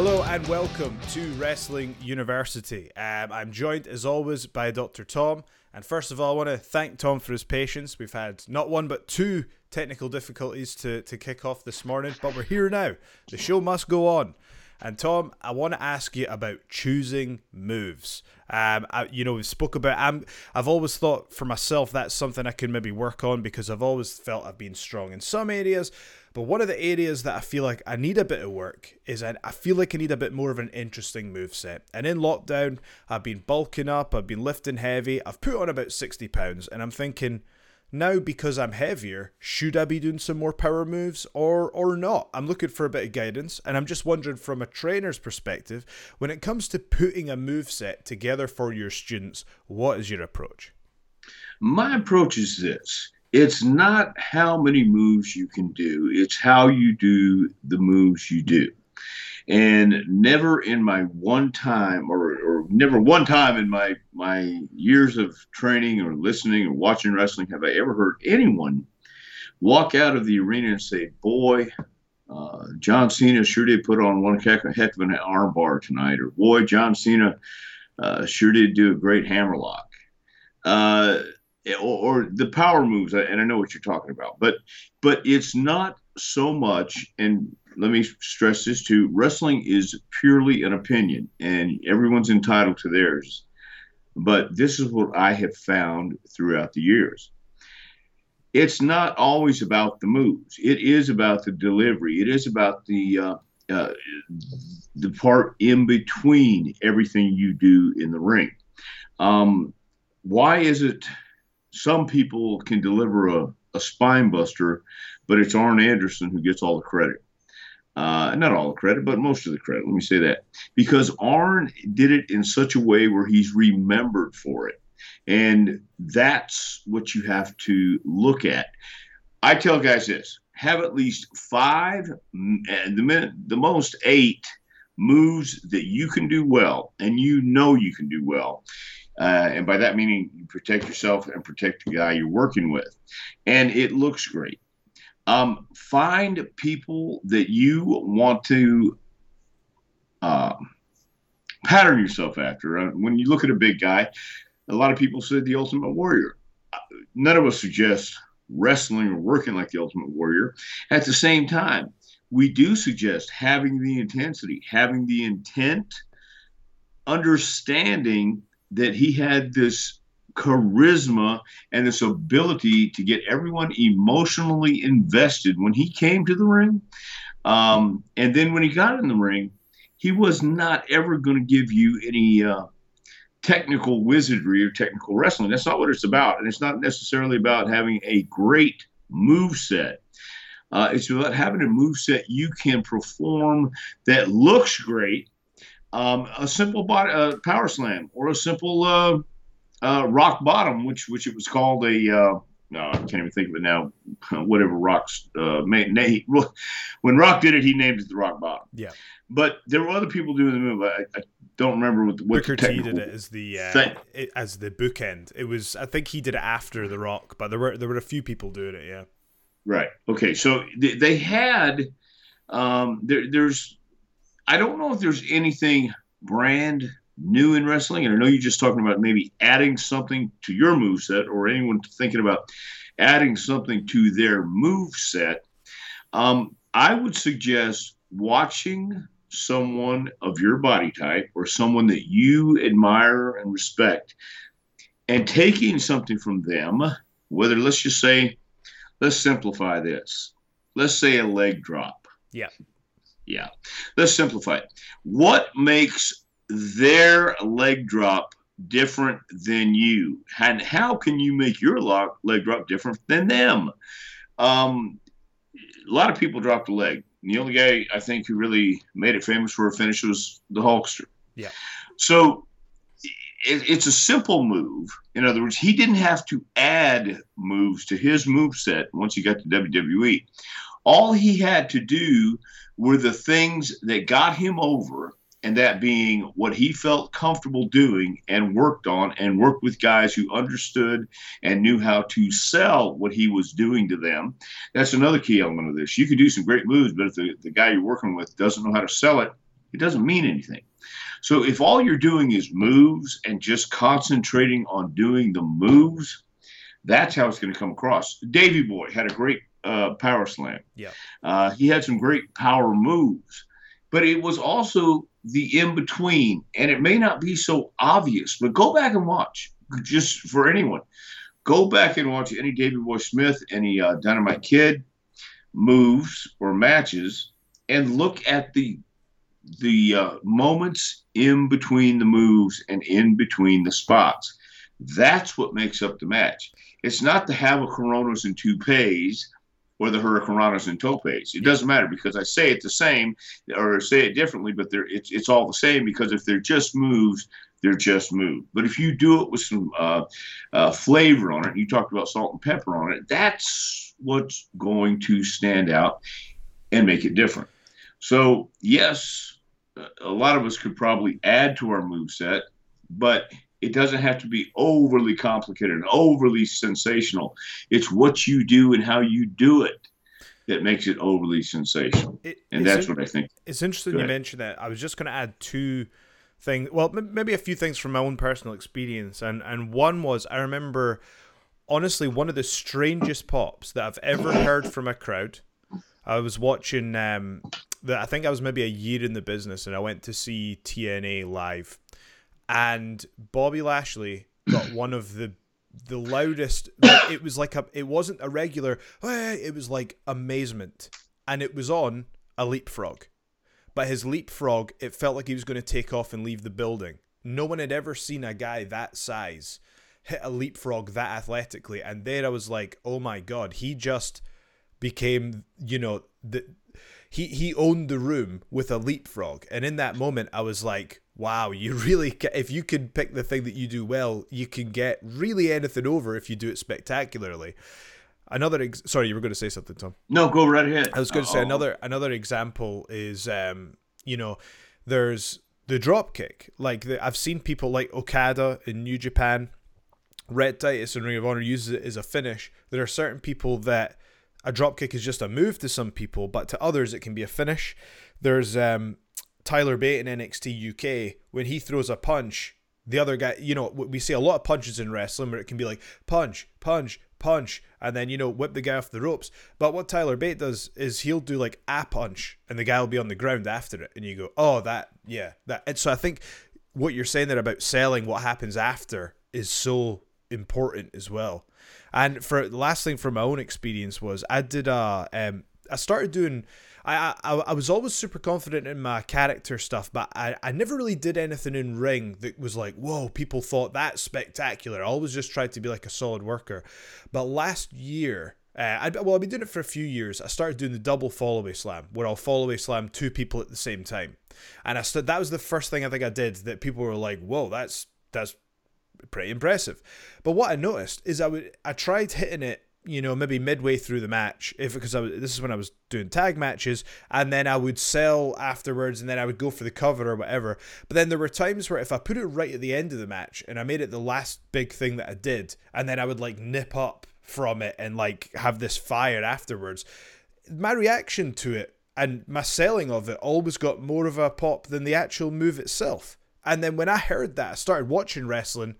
Hello and welcome to Wrestling University. Um, I'm joined as always by Dr. Tom. And first of all, I want to thank Tom for his patience. We've had not one but two technical difficulties to, to kick off this morning, but we're here now. The show must go on. And Tom, I want to ask you about choosing moves. Um, I, you know, we've spoke about. I'm, I've always thought for myself that's something I can maybe work on because I've always felt I've been strong in some areas, but one of the areas that I feel like I need a bit of work is I, I feel like I need a bit more of an interesting move set. And in lockdown, I've been bulking up, I've been lifting heavy, I've put on about sixty pounds, and I'm thinking now because I'm heavier, should I be doing some more power moves or or not? I'm looking for a bit of guidance and I'm just wondering from a trainer's perspective, when it comes to putting a move set together for your students, what is your approach? My approach is this. It's not how many moves you can do, it's how you do the moves you do. And never in my one time, or, or never one time in my my years of training or listening or watching wrestling, have I ever heard anyone walk out of the arena and say, "Boy, uh, John Cena sure did put on one heck, heck of an armbar tonight," or "Boy, John Cena uh, sure did do a great hammerlock." Uh, or, or, the power moves, and I know what you're talking about, but but it's not so much. And let me stress this too: wrestling is purely an opinion, and everyone's entitled to theirs. But this is what I have found throughout the years. It's not always about the moves. It is about the delivery. It is about the uh, uh, the part in between everything you do in the ring. Um, why is it? Some people can deliver a, a spine buster, but it's Arn Anderson who gets all the credit. Uh, not all the credit, but most of the credit. Let me say that because Arn did it in such a way where he's remembered for it, and that's what you have to look at. I tell guys this: have at least five, the the most eight moves that you can do well, and you know you can do well. Uh, and by that meaning, you protect yourself and protect the guy you're working with. And it looks great. Um, find people that you want to uh, pattern yourself after. Uh, when you look at a big guy, a lot of people said the Ultimate Warrior. Uh, none of us suggest wrestling or working like the Ultimate Warrior. At the same time, we do suggest having the intensity, having the intent, understanding that he had this charisma and this ability to get everyone emotionally invested when he came to the ring. Um, and then when he got in the ring, he was not ever going to give you any uh, technical wizardry or technical wrestling. That's not what it's about. And it's not necessarily about having a great move set. Uh, it's about having a move set you can perform that looks great um, a simple body, uh, power slam or a simple uh, uh, rock bottom, which which it was called a. Uh, no, I can't even think of it now. Whatever Rock's uh, when Rock did it, he named it the Rock Bottom. Yeah. But there were other people doing the move. I, I don't remember what, what Booker T did it as the uh, it, as the bookend. It was I think he did it after the Rock, but there were there were a few people doing it. Yeah. Right. Okay. So they, they had um, there, there's I don't know if there's anything brand new in wrestling, and I know you're just talking about maybe adding something to your move set, or anyone thinking about adding something to their move set. Um, I would suggest watching someone of your body type or someone that you admire and respect and taking something from them, whether let's just say, let's simplify this. Let's say a leg drop. Yeah. Yeah. Let's simplify it. What makes their leg drop different than you? And how can you make your leg drop different than them? Um, a lot of people drop the leg. And The only guy I think who really made it famous for a finish was the Hulkster. Yeah. So it, it's a simple move. In other words, he didn't have to add moves to his move set once he got to WWE. All he had to do were the things that got him over, and that being what he felt comfortable doing and worked on and worked with guys who understood and knew how to sell what he was doing to them. That's another key element of this. You can do some great moves, but if the, the guy you're working with doesn't know how to sell it, It doesn't mean anything. So if all you're doing is moves and just concentrating on doing the moves, that's how it's going to come across. Davey Boy had a great uh, power slam. Yeah. Uh, he had some great power moves, but it was also the in between, and it may not be so obvious. But go back and watch, just for anyone. Go back and watch any Davey Boy Smith, any uh, Dynamite Kid moves or matches, and look at the the uh, moments in between the moves and in between the spots. That's what makes up the match. It's not to have a Hurricanranas and toupees or the Hurricanranas and topes. It doesn't matter because I say it the same or say it differently, but they're, it's, it's all the same because if they're just moves, they're just moves. But if you do it with some uh, uh, flavor on it, you talked about salt and pepper on it, that's what's going to stand out and make it different. So, yes, a lot of us could probably add to our move set, but it doesn't have to be overly complicated and overly sensational. It's what you do and how you do it that makes it overly sensational. It, and that's what I think. It's interesting you mentioned that. I was just going to add two things. Well, m- maybe a few things from my own personal experience. And, and one was I remember, honestly, one of the strangest pops that I've ever heard from a crowd. I was watching um, I think I was maybe a year in the business, and I went to see TNA live, and Bobby Lashley got one of the the loudest. it was like a. It wasn't a regular. It was like amazement, and it was on a leapfrog. But his leapfrog, it felt like he was going to take off and leave the building. No one had ever seen a guy that size hit a leapfrog that athletically, and there I was like, oh my god, he just became, you know, the he he owned the room with a leapfrog, and in that moment, I was like, "Wow, you really if you can pick the thing that you do well, you can get really anything over if you do it spectacularly." Another ex- sorry, you were going to say something, Tom. No, go right ahead. I was going to say another another example is um, you know, there's the drop kick. Like the, I've seen people like Okada in New Japan, Rhett Titus in Ring of Honor uses it as a finish. There are certain people that a drop kick is just a move to some people, but to others it can be a finish. There's um, Tyler Bate in NXT UK when he throws a punch. The other guy, you know, we see a lot of punches in wrestling where it can be like punch, punch, punch, and then you know whip the guy off the ropes. But what Tyler Bate does is he'll do like a punch, and the guy will be on the ground after it, and you go, oh, that, yeah, that. And so I think what you're saying there about selling what happens after is so important as well. And for the last thing from my own experience was I did a um I started doing I, I I was always super confident in my character stuff, but I, I never really did anything in ring that was like, whoa, people thought that's spectacular. I always just tried to be like a solid worker. But last year, uh, I, well, I've been doing it for a few years. I started doing the double fallaway slam, where I'll fallaway slam two people at the same time, and I st- that was the first thing I think I did that people were like, "Whoa, that's that's pretty impressive. But what I noticed is I would I tried hitting it, you know, maybe midway through the match, if because I was, this is when I was doing tag matches, and then I would sell afterwards, and then I would go for the cover or whatever. But then there were times where if I put it right at the end of the match and I made it the last big thing that I did, and then I would like nip up from it and like have this fire afterwards, my reaction to it and my selling of it always got more of a pop than the actual move itself. And then when I heard that, I started watching wrestling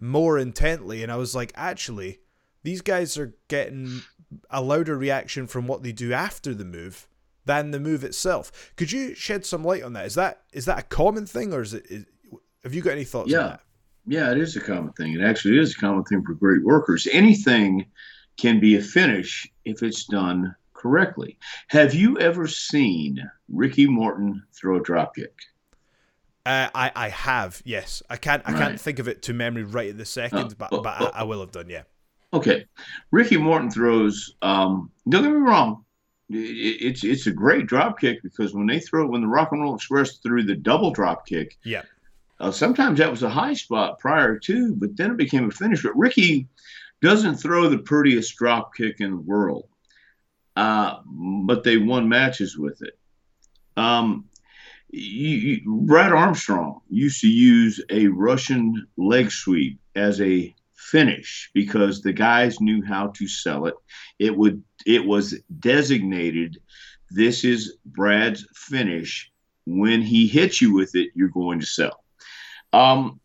more intently, and I was like, actually, these guys are getting a louder reaction from what they do after the move than the move itself. Could you shed some light on that? Is that is that a common thing, or is it? Is, have you got any thoughts? On that? Yeah, yeah, it is a common thing. It actually is a common thing for great workers. Anything can be a finish if it's done correctly. Have you ever seen Ricky Morton throw a dropkick? Uh, I I have yes. I can't I right. can't think of it to memory right at the second, but but I, I, will have done. Yeah. Okay, Ricky Morton throws. Um, don't get me wrong. It, it's it's a great drop kick because when they throw when the Rock and Roll Express threw the double drop kick. Yeah. Uh, sometimes that was a high spot prior to, but then it became a finish. But Ricky doesn't throw the prettiest drop kick in the world, uh, but they won matches with it. Um, you, you, Brad Armstrong used to use a Russian leg sweep as a finish because the guys knew how to sell it. It would it was designated this is Brad's finish when he hits you with it, you're going to sell. Um,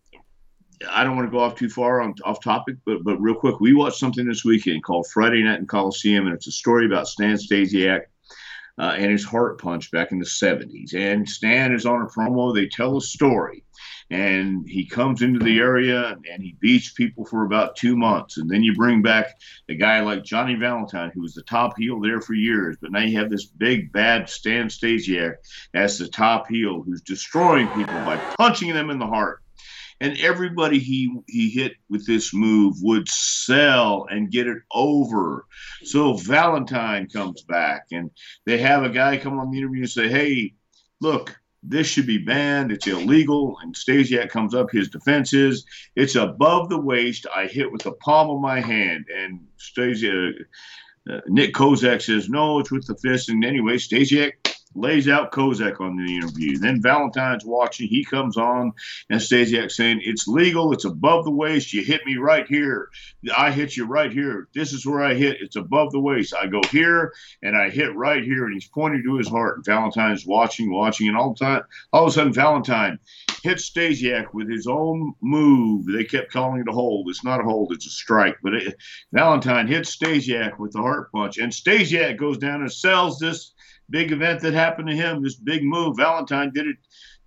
I don't want to go off too far on off topic, but but real quick, we watched something this weekend called Friday Night in Coliseum, and it's a story about Stan Stasiak uh, and his heart punch back in the 70s. And Stan is on a promo. They tell a story and he comes into the area and he beats people for about two months. And then you bring back a guy like Johnny Valentine, who was the top heel there for years, but now you have this big bad Stan Stasiak as the top heel who's destroying people by punching them in the heart. And everybody he he hit with this move would sell and get it over. So Valentine comes back and they have a guy come on the interview and say, Hey, look, this should be banned. It's illegal. And Stasiak comes up. His defense is it's above the waist. I hit with the palm of my hand. And Stasiak, uh, Nick Kozak says, no, it's with the fist. And anyway, Stasiak lays out Kozak on the interview. Then Valentine's watching. He comes on, and Stasiak saying, It's legal. It's above the waist. You hit me right here. I hit you right here. This is where I hit. It's above the waist. I go here, and I hit right here. And he's pointing to his heart. And Valentine's watching, watching. And all the time, all of a sudden, Valentine hits Stasiak with his own move. They kept calling it a hold. It's not a hold, it's a strike. But it, Valentine hits Stasiak with the heart punch. And Stasiak goes down and sells this big event that happened to him, this big move. Valentine did it,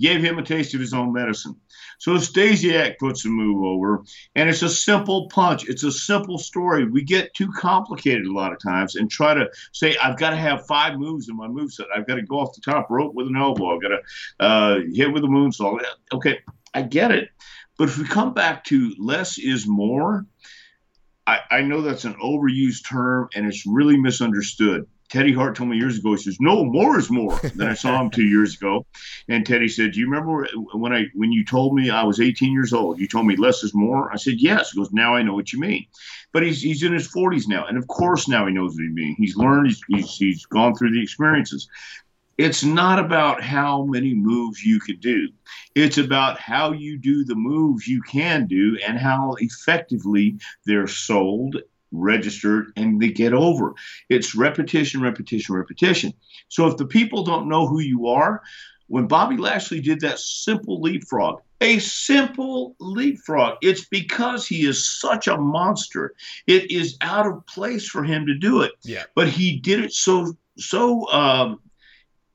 gave him a taste of his own medicine. So Stasiak puts a move over, and it's a simple punch. It's a simple story. We get too complicated a lot of times and try to say, I've got to have five moves in my move set. I've got to go off the top rope with an elbow. I've got to uh, hit with a moonsault. Okay, I get it. But if we come back to less is more, I, I know that's an overused term and it's really misunderstood. Teddy Hart told me years ago, he says, No, more is more. then I saw him two years ago. And Teddy said, Do you remember when I when you told me I was 18 years old? You told me less is more? I said, Yes. He goes, Now I know what you mean. But he's he's in his 40s now. And of course now he knows what he means. He's learned, he's, he's, he's gone through the experiences. It's not about how many moves you can do. It's about how you do the moves you can do and how effectively they're sold registered and they get over. It's repetition, repetition, repetition. So if the people don't know who you are, when Bobby Lashley did that simple leapfrog, a simple leapfrog, it's because he is such a monster. It is out of place for him to do it. Yeah. But he did it so so um,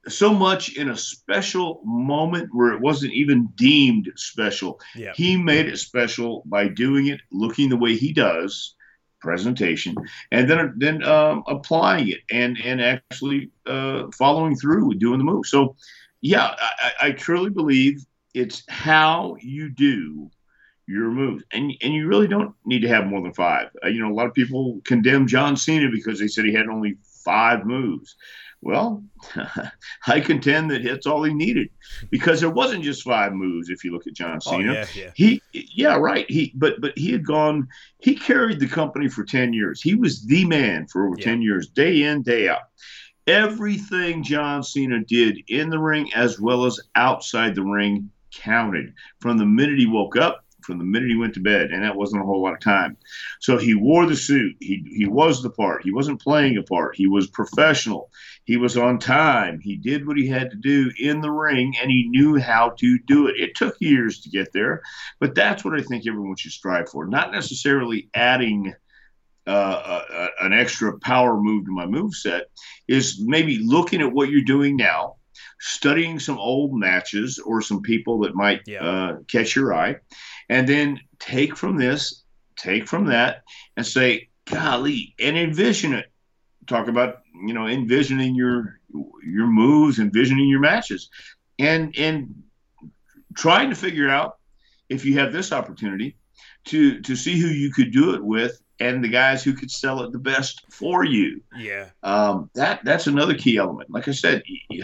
so much in a special moment where it wasn't even deemed special. Yeah. He made it special by doing it, looking the way he does, presentation, and then then um, applying it and and actually uh, following through with doing the move. So, yeah, I, I truly believe it's how you do your moves, and and you really don't need to have more than five. Uh, you know, a lot of people condemn John Cena because they said he had only five moves. Well, I contend that that's all he needed because there wasn't just five moves. If you look at John oh, Cena, oh, yeah, yeah. he, yeah, right. He, but but he had gone. He carried the company for ten years. He was the man for over yeah. ten years, day in, day out. Everything John Cena did in the ring as well as outside the ring counted. From the minute he woke up from the minute he went to bed, and that wasn't a whole lot of time. So he wore the suit. He he was the part. He wasn't playing a part. He was professional. He was on time. He did what he had to do in the ring, and he knew how to do it. It took years to get there, but that's what I think everyone should strive for. Not necessarily adding. Uh, a, a, an extra power move to my move set is maybe looking at what you're doing now, studying some old matches or some people that might yeah. uh, catch your eye, and then take from this, take from that, and say, golly, and envision it. Talk about you know envisioning your your moves, envisioning your matches, and and trying to figure out if you have this opportunity to to see who you could do it with and the guys who could sell it the best for you. Yeah. Um, that that's another key element. Like I said, you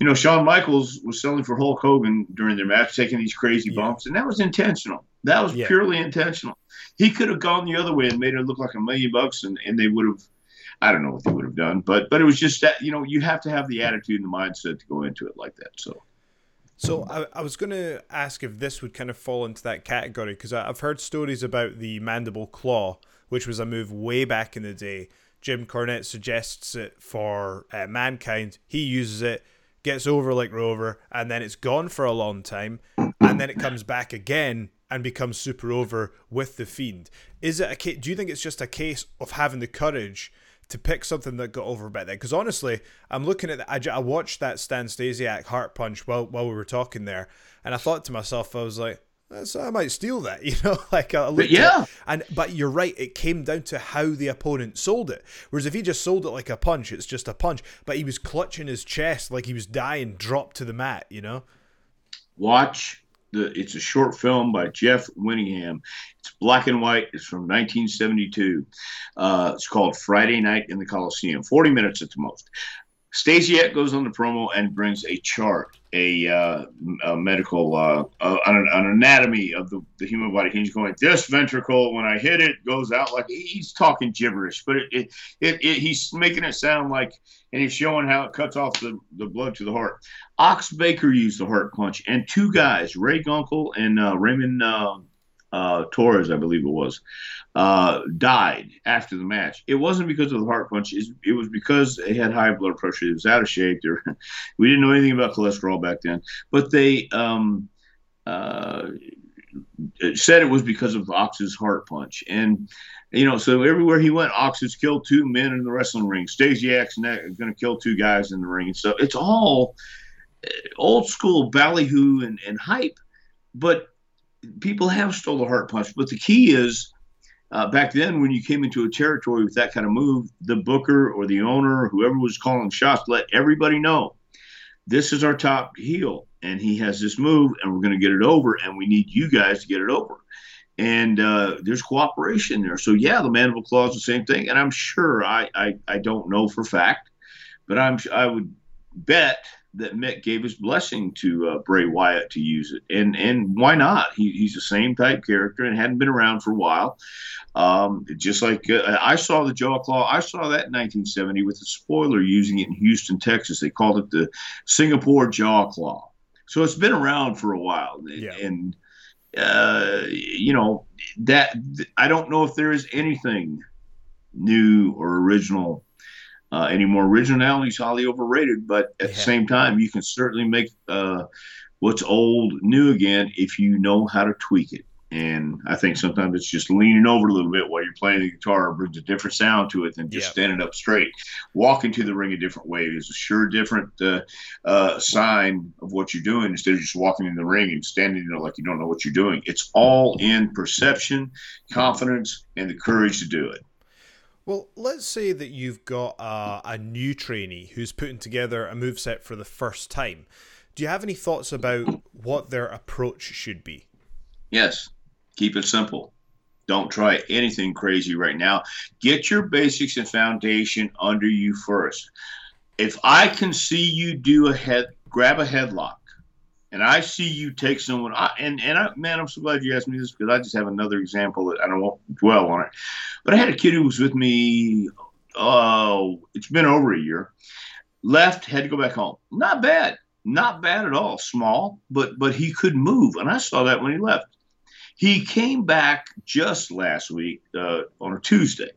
know, Shawn Michaels was selling for Hulk Hogan during their match, taking these crazy yeah. bumps, and that was intentional. That was yeah. purely intentional. He could have gone the other way and made it look like a million bucks, and, and they would have. I don't know what they would have done, but but it was just that you know you have to have the attitude and the mindset to go into it like that. So. So I, I was going to ask if this would kind of fall into that category because I've heard stories about the mandible claw, which was a move way back in the day. Jim Cornette suggests it for uh, Mankind. He uses it, gets over like Rover, and then it's gone for a long time, and then it comes back again and becomes super over with the Fiend. Is it a? Do you think it's just a case of having the courage? to pick something that got over back then. Because honestly, I'm looking at the, I, I watched that Stan Stasiak heart punch while while we were talking there, and I thought to myself, I was like, so I might steal that, you know, like a but yeah. and but you're right. It came down to how the opponent sold it. Whereas if he just sold it like a punch, it's just a punch. But he was clutching his chest like he was dying, dropped to the mat. You know. Watch the. It's a short film by Jeff Winningham. It's black and white. It's from 1972. Uh, it's called Friday Night in the Coliseum. 40 minutes at the most. Stasiak goes on the promo and brings a chart, a, uh, a medical, uh, uh, an, an, anatomy of the, the human body. He's going, this ventricle, when I hit it, goes out like he's talking gibberish, but it, it, it, it, he's making it sound like, and he's showing how it cuts off the, the blood to the heart. Ox Baker used the heart punch, and two guys, Ray Gunkel and uh, Raymond uh, Torres, I believe it was, uh, died after the match. It wasn't because of the heart punch. It was because they had high blood pressure. It was out of shape. They're, we didn't know anything about cholesterol back then, but they um, uh, said it was because of Ox's heart punch. And you know, so everywhere he went, Ox has killed two men in the wrestling ring. Stasiak's going to kill two guys in the ring. And so it's all uh, old school ballyhoo and, and hype, but people have stole the heart punch. But the key is uh, back then when you came into a territory with that kind of move, the booker or the owner, or whoever was calling shots, let everybody know this is our top heel, and he has this move, and we're going to get it over, and we need you guys to get it over. And uh, there's cooperation there. So yeah, the mandible claw is the same thing, and I'm sure I I, I don't know for fact, but I'm I would bet that Mick gave his blessing to uh, Bray Wyatt to use it, and and why not? He, he's the same type character and hadn't been around for a while. Um, just like uh, I saw the Jaw Claw, I saw that in 1970 with the spoiler using it in Houston, Texas. They called it the Singapore Jaw Claw. So it's been around for a while, yeah. and uh, you know that I don't know if there is anything new or original uh, anymore. Originality is highly overrated, but at yeah. the same time, you can certainly make uh, what's old new again if you know how to tweak it. And I think sometimes it's just leaning over a little bit while you're playing the guitar brings a different sound to it than just standing up straight. Walking to the ring a different way is a sure different uh, uh, sign of what you're doing instead of just walking in the ring and standing there like you don't know what you're doing. It's all in perception, confidence, and the courage to do it. Well, let's say that you've got a, a new trainee who's putting together a move set for the first time. Do you have any thoughts about what their approach should be? Yes. Keep it simple. Don't try anything crazy right now. Get your basics and foundation under you first. If I can see you do a head, grab a headlock, and I see you take someone, I, and and I, man, I'm so glad you asked me this because I just have another example that I don't want to dwell on it. But I had a kid who was with me. Oh, it's been over a year. Left, had to go back home. Not bad, not bad at all. Small, but but he could move, and I saw that when he left. He came back just last week uh, on a Tuesday,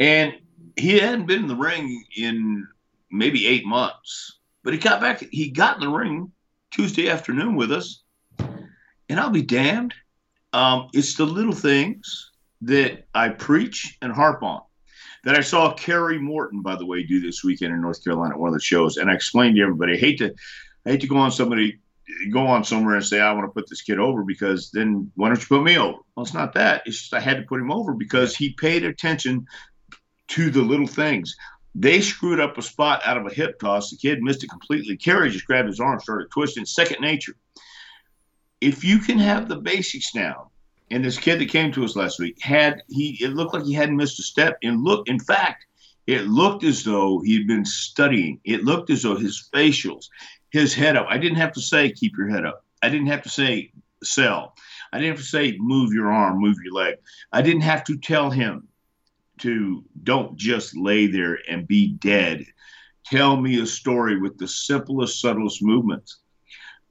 and he hadn't been in the ring in maybe eight months. But he got back. He got in the ring Tuesday afternoon with us. And I'll be damned. Um, it's the little things that I preach and harp on. That I saw Kerry Morton, by the way, do this weekend in North Carolina at one of the shows, and I explained to everybody. I hate to, I hate to go on somebody, go on somewhere and say I want to put this kid over because then why don't you put me over? Well, it's not that. It's just I had to put him over because he paid attention to the little things. They screwed up a spot out of a hip toss. The kid missed it completely. Kerry just grabbed his arm, started twisting. Second nature. If you can have the basics now, and this kid that came to us last week had he it looked like he hadn't missed a step. And look, in fact, it looked as though he had been studying. It looked as though his facials, his head up. I didn't have to say keep your head up. I didn't have to say sell. I didn't have to say move your arm, move your leg. I didn't have to tell him to don't just lay there and be dead. Tell me a story with the simplest, subtlest movements.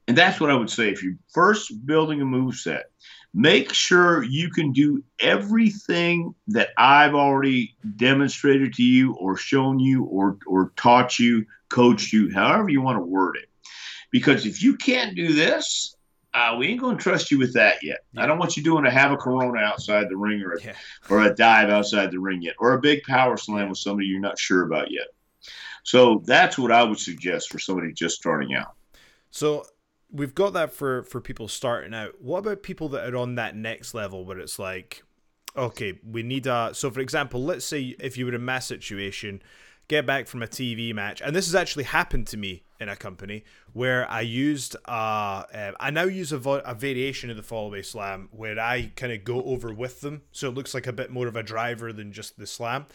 And that's what I would say. If you're first building a move set, make sure you can do everything that I've already demonstrated to you or shown you or, or taught you coached you, however you want to word it. Because if you can't do this, uh, we ain't going to trust you with that yet. Yeah. I don't want you doing a hurricanrana outside the ring or a, yeah. or a dive outside the ring yet, or a big power slam with somebody you're not sure about yet. So that's what I would suggest for somebody just starting out. So we've got that for for people starting out. What about people that are on that next level where it's like, okay, we need a. So for example, let's say if you were in a mass situation, get back from a TV match, and this has actually happened to me in a company where I used uh, uh I now use a, vo- a variation of the fallaway slam where I kind of go over with them, so it looks like a bit more of a driver than just the slam.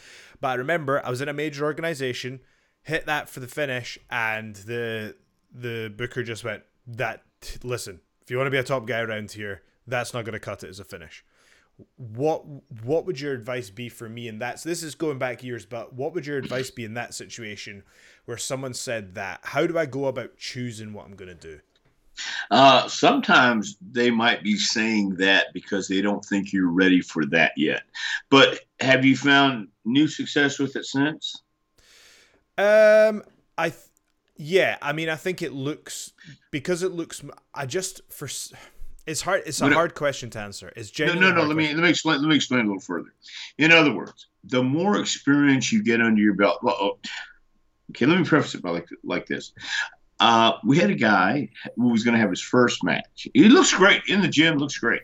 But I remember I was in a major organization hit that for the finish, and the the booker just went that. Listen, if you want to be a top guy around here, that's not going to cut it as a finish. What what would your advice be for me in that? So this is going back years, but what would your advice be in that situation where someone said that? How do I go about choosing what I'm going to do? Uh, sometimes they might be saying that because they don't think you're ready for that yet. But have you found new success with it since? Um, I, th- yeah, I mean, I think it looks because it looks. I just for it's hard. It's a hard question to answer. It's genuinely no, no, no. Let me let me explain. Let me explain a little further. In other words, the more experience you get under your belt. Well, oh, okay, let me preface it by like like this. Uh, we had a guy who was going to have his first match. He looks great in the gym. Looks great.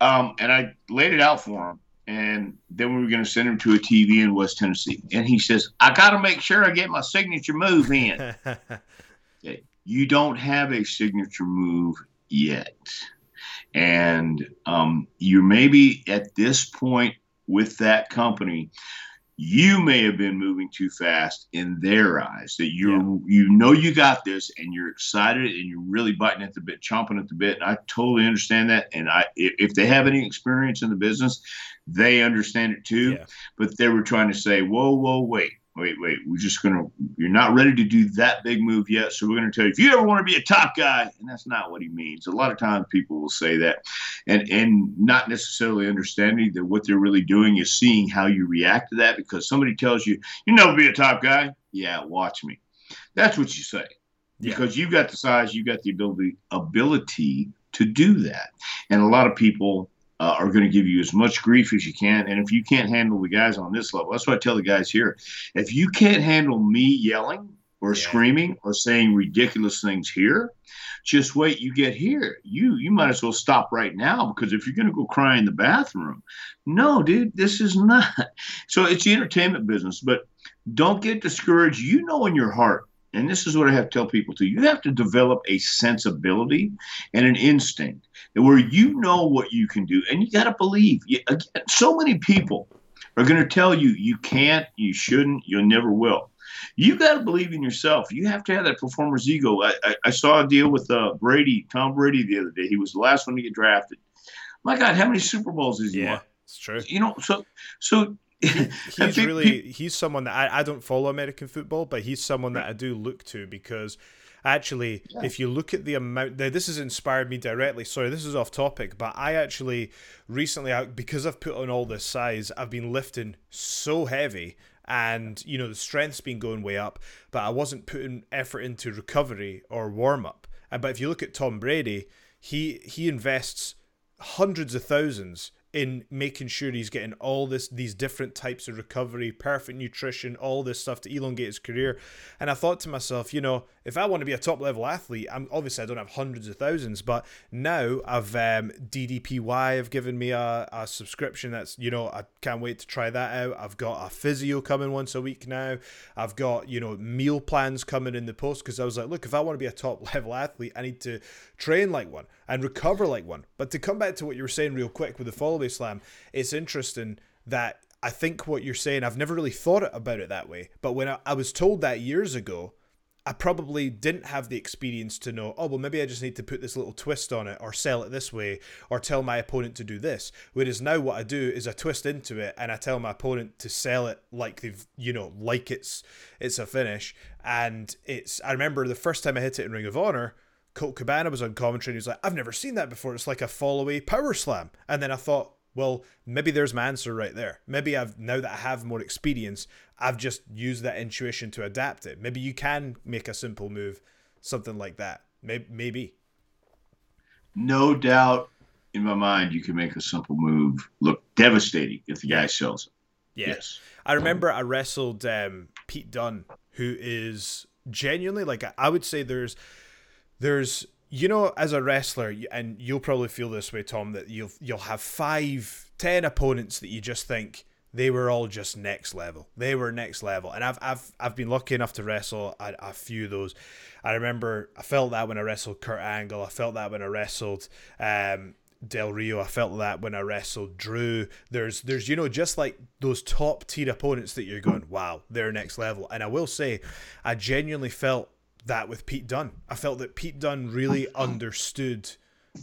Um, and I laid it out for him and then we were going to send him to a TV in West Tennessee. And he says, I got to make sure I get my signature move in. okay. You don't have a signature move yet. And um, you're maybe at this point with that company, you may have been moving too fast in their eyes that you yeah. you know you got this and you're excited and you're really biting at the bit chomping at the bit and i totally understand that and i if they have any experience in the business they understand it too yeah. but they were trying to say whoa whoa wait wait, wait, we're just going to, you're not ready to do that big move yet. So we're going to tell you, if you ever want to be a top guy, and that's not what he means. A lot of times people will say that and, and not necessarily understanding that what they're really doing is seeing how you react to that because somebody tells you, you never be a top guy. Yeah, watch me. That's what you say because yeah. you've got the size, you've got the ability, ability to do that. And a lot of people uh, are going to give you as much grief as you can. And if you can't handle the guys on this level, that's what I tell the guys here. If you can't handle me yelling or yeah. screaming or saying ridiculous things here, just wait. You get here, you you might as well stop right now because if you're going to go cry in the bathroom, no, dude, this is not. So it's the entertainment business, but don't get discouraged. You know in your heart and this is what I have to tell people too, you have to develop a sensibility and an instinct where you know what you can do. And you got to believe. Again, so many people are going to tell you you can't, you shouldn't, you never will. You got to believe in yourself. You have to have that performer's ego. I, I, I saw a deal with uh, Brady, Tom Brady, the other day. He was the last one to get drafted. My God, how many Super Bowls has he yeah, won? It's true. You know, so so he's really he's someone that I, I don't follow American football, but he's someone that I do look to because actually yeah. if you look at the amount this has inspired me directly sorry this is off topic but i actually recently because i've put on all this size i've been lifting so heavy and you know the strength's been going way up but i wasn't putting effort into recovery or warm up and but if you look at tom brady he he invests hundreds of thousands in making sure he's getting all this these different types of recovery, perfect nutrition, all this stuff to elongate his career. And I thought to myself, you know, if I want to be a top level athlete, I'm obviously I don't have hundreds of thousands, but now I've um, DDPY have given me a, a subscription that's you know I can't wait to try that out. I've got a physio coming once a week now. I've got you know meal plans coming in the post because I was like, look, if I want to be a top level athlete, I need to train like one and recover like one. But to come back to what you were saying real quick with the fallaway slam, it's interesting that I think what you're saying, I've never really thought about it that way. But when I, I was told that years ago, I probably didn't have the experience to know, oh, well, maybe I just need to put this little twist on it or sell it this way or tell my opponent to do this. Whereas now what I do is I twist into it and I tell my opponent to sell it like they've, you know, like it's it's a finish. And it's, I remember the first time I hit it in Ring of Honor, Colt Cabana was on commentary and he was like, I've never seen that before. It's like a fall away power slam. And then I thought, Well, maybe there's my answer right there. Maybe I've now that I have more experience, I've just used that intuition to adapt it. Maybe you can make a simple move, something like that. Maybe. maybe. No doubt in my mind, you can make a simple move look devastating if the guy sells it. Yeah. Yes. I remember I wrestled um, Pete Dunne, who is genuinely like I would say there's there's you know as a wrestler and you'll probably feel this way Tom that you'll you'll have five ten opponents that you just think they were all just next level they were next level and I've I've I've been lucky enough to wrestle a, a few of those I remember I felt that when I wrestled Kurt Angle I felt that when I wrestled um, Del Rio. I felt that when I wrestled Drew. There's there's you know just like those top tier opponents that you're going, wow, they're next level. And I will say, I genuinely felt that with Pete Dunne. I felt that Pete Dunne really oh. understood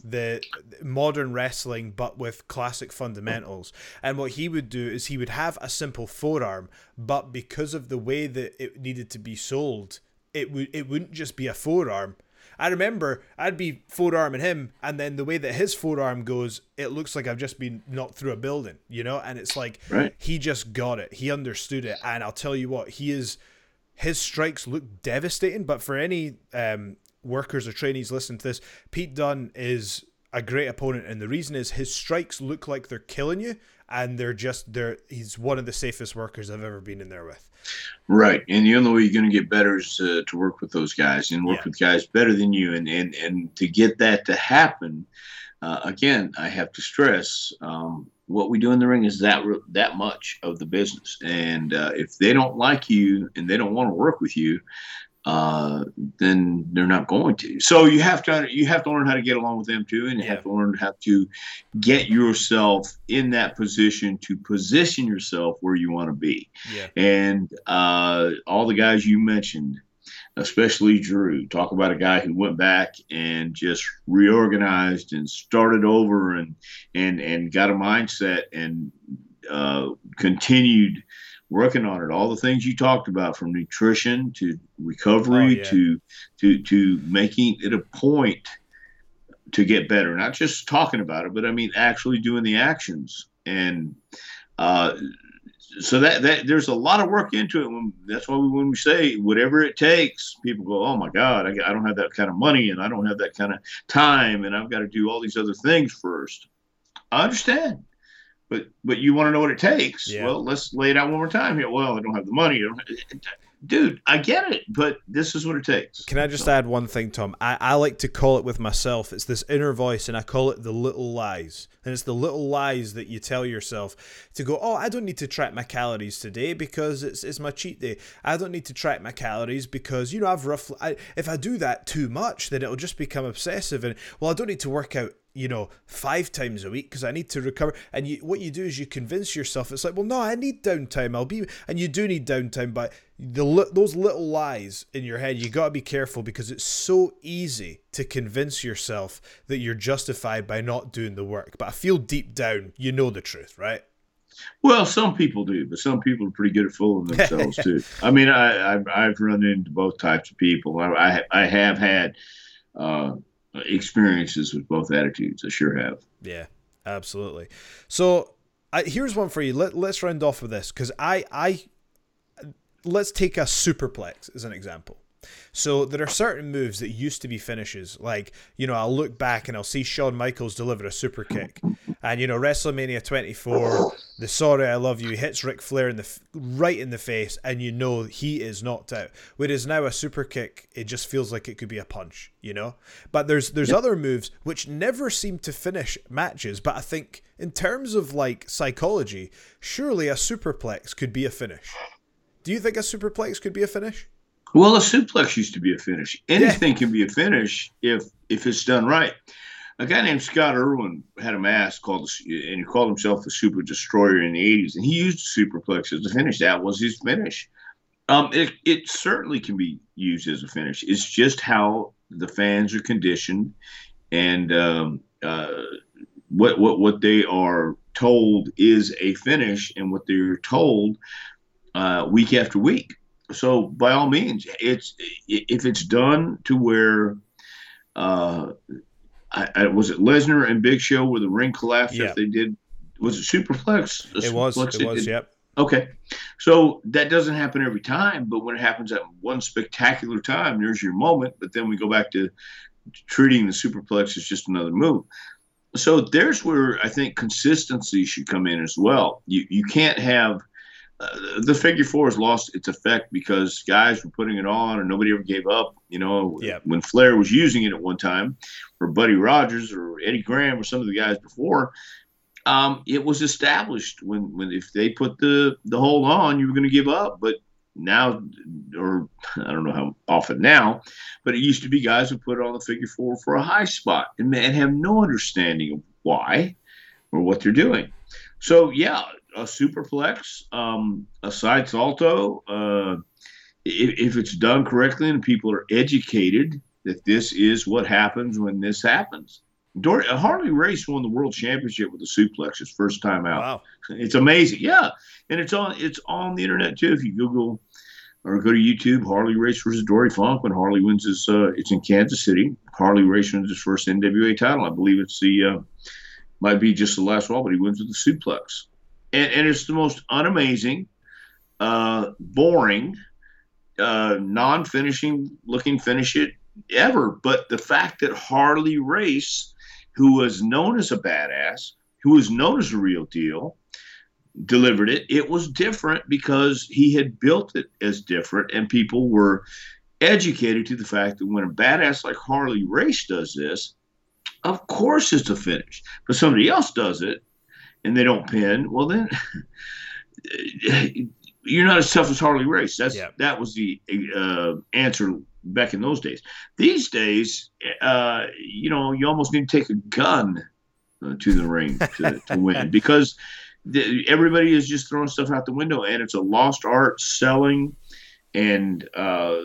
the modern wrestling but with classic fundamentals and what he would do is he would have a simple forearm but because of the way that it needed to be sold it would it wouldn't just be a forearm I remember I'd be forearming him, and then the way that his forearm goes, it looks like I've just been knocked through a building, you know. And it's like right. he just got it, he understood it, and I'll tell you what, he is. His strikes look devastating, but for any um, workers or trainees listening to this, Pete Dunne is a great opponent, and the reason is his strikes look like they're killing you, and they're just they're he's one of the safest workers I've ever been in there with. Right, and the only way you're going to get better is to, to work with those guys and work yeah. with guys better than you, and and and to get that to happen, uh, again, I have to stress um, what we do in the ring is that that much of the business, and uh, if they don't like you and they don't want to work with you, uh, then they're not going to. So you have to you have to learn how to get along with them too, and you yeah. have to learn how to get yourself in that position to position yourself where you want to be. Yeah. And uh, all the guys you mentioned, especially Drew, talk about a guy who went back and just reorganized and started over and and and got a mindset and uh, continued working on it. All the things you talked about, from nutrition to recovery oh, yeah. to to to making it a point to get better. Not just talking about it, but I mean actually doing the actions. And uh, so that that there's a lot of work into it. When, that's why we, when we say whatever it takes, people go, "Oh my God, I, I don't have that kind of money, and I don't have that kind of time, and I've got to do all these other things first. I understand but but you want to know what it takes. Yeah. Well, let's lay it out one more time here. Well, I don't have the money. Dude, I get it, but this is what it takes. Can I just so. add one thing, Tom? I, I like to call it with myself. It's this inner voice, and I call it the little lies. And it's the little lies that you tell yourself to go, oh, I don't need to track my calories today because it's, it's my cheat day. I don't need to track my calories because, you know, I've roughly, I, if I do that too much, then it'll just become obsessive. And, well, I don't need to work out you know, five times a week because I need to recover. And you, what you do is you convince yourself it's like, well, no, I need downtime. I'll be, and you do need downtime, but the those little lies in your head, you got to be careful because it's so easy to convince yourself that you're justified by not doing the work. But I feel deep down, you know the truth, right? Well, some people do, but some people are pretty good at fooling themselves too. I mean, I, I've, I've run into both types of people. I, I, I have had. Uh, experiences with both attitudes. I sure have. Yeah, absolutely. So I, here's one for you. Let, let's round off with this because I, I let's take a superplex as an example. So there are certain moves that used to be finishes. Like, you know, I'll look back and I'll see Shawn Michaels deliver a super kick. And, you know, WrestleMania 24, the sorry I love you hits Ric Flair in the right in the face, and you know he is knocked out. Whereas now a super kick, it just feels like it could be a punch, you know? But there's there's yep. other moves which never seem to finish matches, but I think in terms of like psychology, surely a superplex could be a finish. Do you think a superplex could be a finish? Well, a suplex used to be a finish. Anything yeah. can be a finish if if it's done right. A guy named Scott Irwin had a mask called, and he called himself the Super Destroyer in the '80s, and he used superplex as a finish. That was his finish. Um, it, it certainly can be used as a finish. It's just how the fans are conditioned, and um, uh, what what what they are told is a finish, and what they're told uh, week after week so by all means, it's if it's done to where, uh, I, I, was it Lesnar and Big Show where the ring collapsed yeah. if they did was it superplex? It was. It, it was. It, yep. Okay, so that doesn't happen every time, but when it happens at one spectacular time, there's your moment. But then we go back to treating the superplex as just another move. So there's where I think consistency should come in as well. You you can't have uh, the figure four has lost its effect because guys were putting it on and nobody ever gave up. You know, yep. when Flair was using it at one time, or Buddy Rogers or Eddie Graham or some of the guys before, um, it was established when when if they put the the hold on, you were going to give up. But now, or I don't know how often now, but it used to be guys would put on the figure four for a high spot and, and have no understanding of why or what they're doing. So yeah, a superplex, um, a side salto, uh, if, if it's done correctly and people are educated that this is what happens when this happens. Dor- Harley Race won the world championship with a suplex his first time out. Wow. It's amazing. Yeah. And it's on it's on the internet too. If you Google or go to YouTube, Harley Race versus Dory Funk when Harley wins his uh, it's in Kansas City. Harley Race wins his first NWA title. I believe it's the uh, might be just the last one, but he wins with the suplex. And, and it's the most unamazing, uh, boring, uh, non-finishing looking finish it ever. But the fact that Harley Race who was known as a badass, who was known as a real deal, delivered it. It was different because he had built it as different, and people were educated to the fact that when a badass like Harley Race does this, of course it's a finish. But somebody else does it and they don't pin, well then you're not as tough as Harley Race. That's that was the uh, answer back in those days. These days, uh, you know, you almost need to take a gun uh, to the ring to, to win because the, everybody is just throwing stuff out the window, and it's a lost art selling and uh,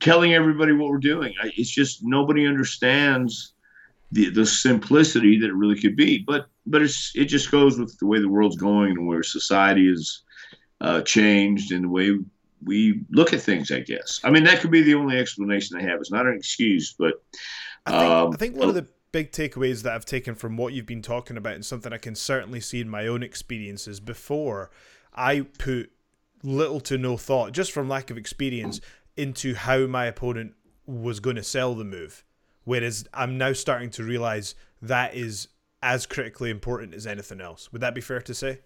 telling everybody what we're doing. It's just nobody understands the the simplicity that it really could be. But but it's it just goes with the way the world's going and where society is uh, changed and the way we look at things, I guess. I mean, that could be the only explanation I have. It's not an excuse, but I think, um, I think one of the big takeaways that I've taken from what you've been talking about and something I can certainly see in my own experiences before I put little to no thought, just from lack of experience, into how my opponent was going to sell the move. Whereas I'm now starting to realize that is as critically important as anything else. Would that be fair to say?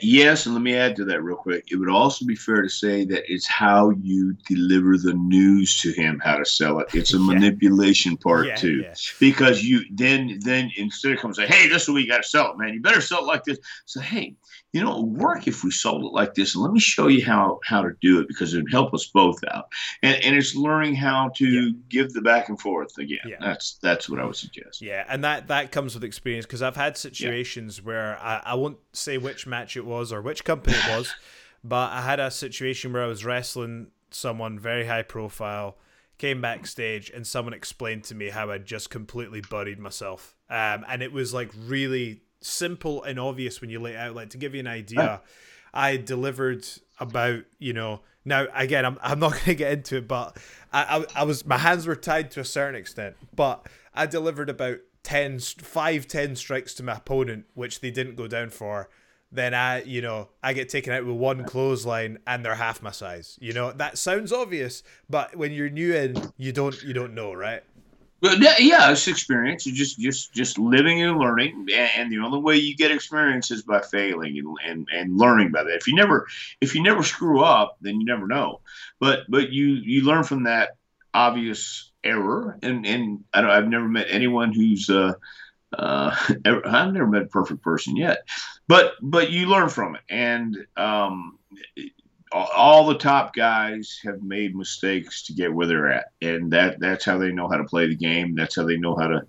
Yes, and let me add to that real quick. It would also be fair to say that it's how you deliver the news to him, how to sell it. It's a yeah. manipulation part yeah, too, yeah. because you then then instead of coming say, "Hey, this is what you got to sell it, man. You better sell it like this." So, hey, you know, it would work if we sold it like this. And let me show you how how to do it because it would help us both out. And and it's learning how to yeah. give the back and forth again. Yeah. That's that's what I would suggest. Yeah, and that that comes with experience because I've had situations yeah. where I, I won't say which match it was or which company it was, but I had a situation where I was wrestling someone very high profile came backstage and someone explained to me how I'd just completely buried myself. Um, and it was like really simple and obvious when you lay it out. Like to give you an idea, I delivered about you know. Now again, I'm I'm not going to get into it, but I, I I was my hands were tied to a certain extent, but I delivered about 10, 5, 10 strikes to my opponent, which they didn't go down for. Then I, you know, I get taken out with one clothesline and they're half my size. You know, that sounds obvious, but when you're new in, you don't you don't know, right? But yeah, it's experience. You just just just living and learning, and the only way you get experience is by failing and, and and learning by that. If you never if you never screw up, then you never know. But but you you learn from that obvious error, and and I don't, I've never met anyone who's uh, uh, I've never met a perfect person yet, but but you learn from it, and um, all the top guys have made mistakes to get where they're at, and that that's how they know how to play the game. That's how they know how to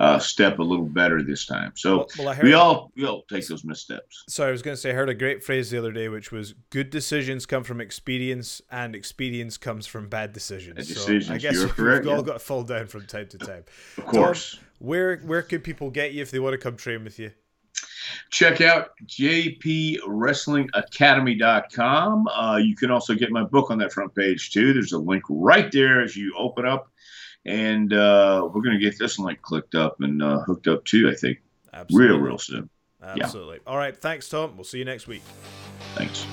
uh, step a little better this time. So well, well, we all we all take those missteps. So I was going to say, I heard a great phrase the other day, which was "good decisions come from experience, and experience comes from bad decisions." Bad decisions. So I guess You're we've correct, all yeah. got to fall down from time to time. Of course. Tom, where where can people get you if they want to come train with you? Check out jpwrestlingacademy.com. Uh, you can also get my book on that front page too. There's a link right there as you open up, and uh, we're going to get this link clicked up and uh, hooked up too. I think. Absolutely. Real, real soon. Absolutely. Yeah. All right. Thanks, Tom. We'll see you next week. Thanks.